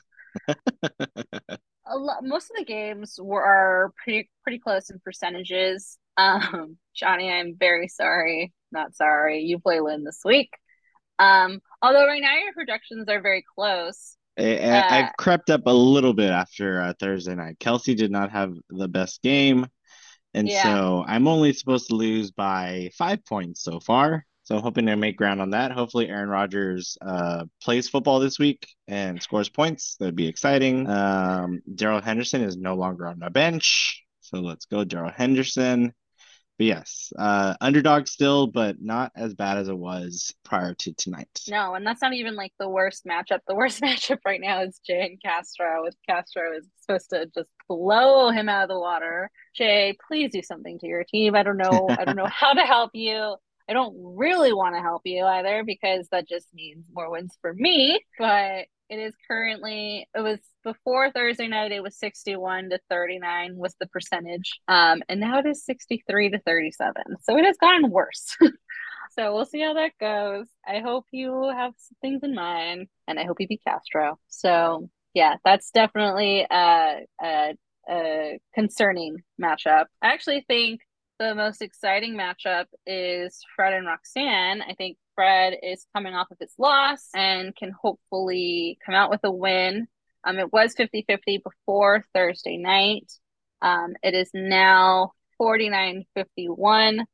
A lot, most of the games were are pretty pretty close in percentages. Um, Johnny, I'm very sorry, not sorry. You play Lynn this week. Um, although right now your projections are very close. I, I- Uh, I've crept up a little bit after uh, Thursday night. Kelce did not have the best game, and yeah, so I'm only supposed to lose by five points so far. So I'm hoping to make ground on that. Hopefully, Aaron Rodgers uh, plays football this week and scores points. That'd be exciting. Um, Darrell Henderson is no longer on my bench. So let's go, Darrell Henderson. But yes, uh, underdog still, but not as bad as it was prior to tonight. No, and that's not even like the worst matchup. The worst matchup right now is Jay and Castro. With Castro is supposed to just blow him out of the water. Jay, please do something to your team. I don't know. I don't know how to help you. I don't really want to help you either because that just means more wins for me. But it is currently it was before Thursday night it was 61 to 39 was the percentage. Um and now it is 63 to 37. So it has gotten worse. so we'll see how that goes. I hope you have things in mind and I hope you beat Castro. So yeah, that's definitely a, a, a concerning matchup. I actually think the most exciting matchup is Fred and Roxanne. I think Fred is coming off of his loss and can hopefully come out with a win. Um, it was 50 50 before Thursday night. Um, it is now 49 51.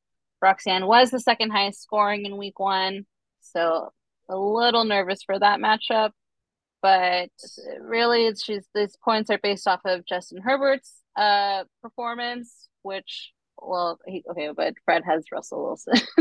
Roxanne was the second highest scoring in week one. So a little nervous for that matchup. But really, it's just these points are based off of Justin Herbert's uh, performance, which, well, he, okay, but Fred has Russell Wilson.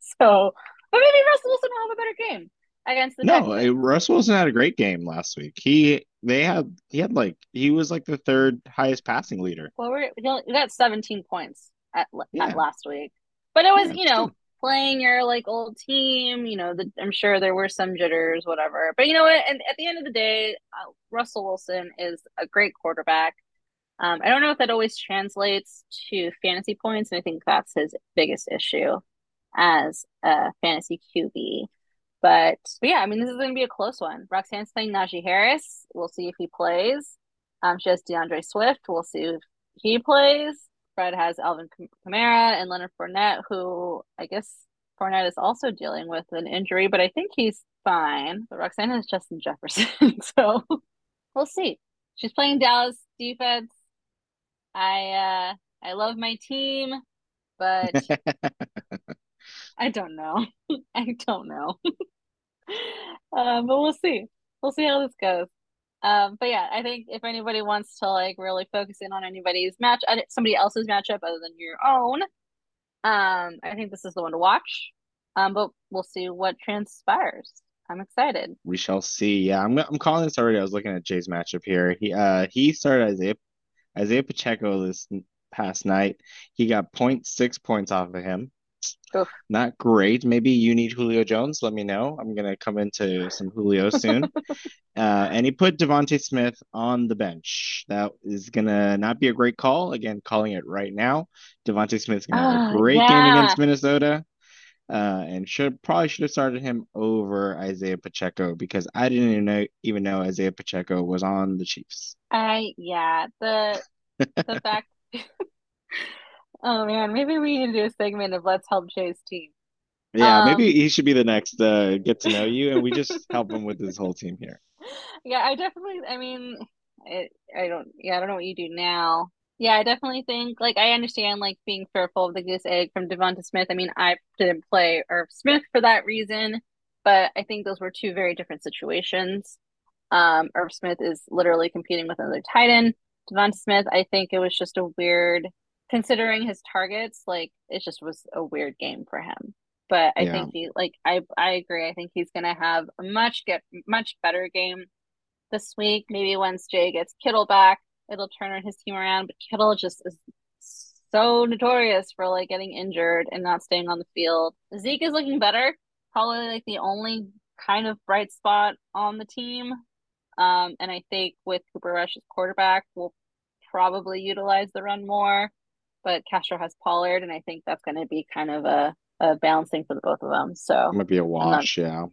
so but maybe Russell Wilson will have a better game against the no. Texans. Russell Wilson had a great game last week. He they had he had like he was like the third highest passing leader. Well, we're, he got 17 points at, yeah. at last week, but it was yeah, you know playing your like old team. You know, the, I'm sure there were some jitters, whatever. But you know what? And at the end of the day, uh, Russell Wilson is a great quarterback. Um, I don't know if that always translates to fantasy points, and I think that's his biggest issue as a fantasy QB. But, but yeah, I mean, this is going to be a close one. Roxanne's playing Najee Harris. We'll see if he plays. Um, she has D'Andre Swift. We'll see if he plays. Fred has Alvin Kamara and Leonard Fournette, who I guess Fournette is also dealing with an injury, but I think he's fine. But Roxanne has Justin Jefferson, so we'll see. She's playing Dallas defense. I uh I love my team, but I don't know. I don't know. um, but we'll see. We'll see how this goes. Um, but yeah, I think if anybody wants to like really focus in on anybody's match, somebody else's matchup other than your own, um, I think this is the one to watch. Um, but we'll see what transpires. I'm excited. We shall see. Yeah, I'm I'm calling this already. I was looking at Jay's matchup here. He uh he started Isaiah Isaiah Pacheco this past night. He got 0.6 points off of him. Oof. Not great. Maybe you need Julio Jones. Let me know. I'm gonna come into some Julio soon. uh, and he put DeVonta Smith on the bench. That is gonna not be a great call. Again, calling it right now. DeVonta Smith's gonna have a ah, great yeah. game against Minnesota. Uh, and should probably should have started him over Isaiah Pacheco because I didn't even know even know Isaiah Pacheco was on the Chiefs. I yeah the the fact Oh man, maybe we need to do a segment of let's help Jay's team. Yeah, um, maybe he should be the next uh, get to know you, and we just help him with his whole team here. Yeah, I definitely. I mean, I, I don't. Yeah, I don't know what you do now. Yeah, I definitely think like I understand like being fearful of the goose egg from DeVonta Smith. I mean, I didn't play Irv Smith for that reason, but I think those were two very different situations. Um, Irv Smith is literally competing with another tight end. DeVonta Smith, I think it was just a weird considering his targets, like it just was a weird game for him. But I yeah. think he like I I agree. I think he's gonna have a much get much better game this week. Maybe once Jay gets Kittle back, it'll turn his team around. But Kittle just is so notorious for like getting injured and not staying on the field. Zeke is looking better. Probably like the only kind of bright spot on the team. Um, and I think with Cooper Rush as quarterback, we'll probably utilize the run more but Castro has Pollard, and I think that's going to be kind of a, a balancing for the both of them. So it might be a wash, not, yeah.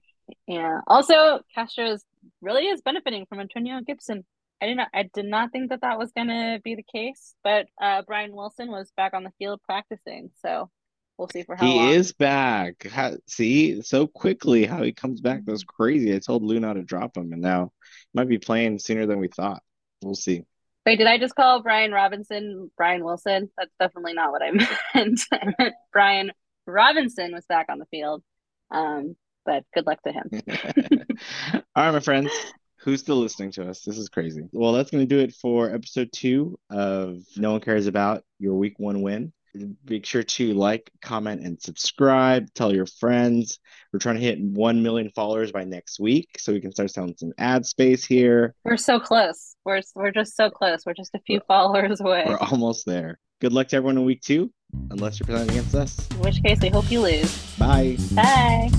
Yeah. Also, Castro is really is benefiting from Antonio Gibson. I did not I did not think that that was going to be the case, but uh, Brian Wilson was back on the field practicing, so we'll see for how he long. is back. How, see so quickly how he comes back. That's mm-hmm. crazy. I told Luna to drop him, and now he might be playing sooner than we thought. We'll see. Wait, did I just call Brian Robinson Brian Wilson? That's definitely not what I meant. Brian Robinson was back on the field. Um, but good luck to him. All right, my friends. Who's still listening to us? This is crazy. Well, that's going to do it for episode two of No One Cares About Your Week One Win. Make sure to like, comment, and subscribe. Tell your friends. We're trying to hit 1 million followers by next week so we can start selling some ad space here. We're so close. We're, we're just so close. We're just a few followers away. We're almost there. Good luck to everyone in week two, unless you're playing against us. In which case, we hope you lose. Bye. Bye.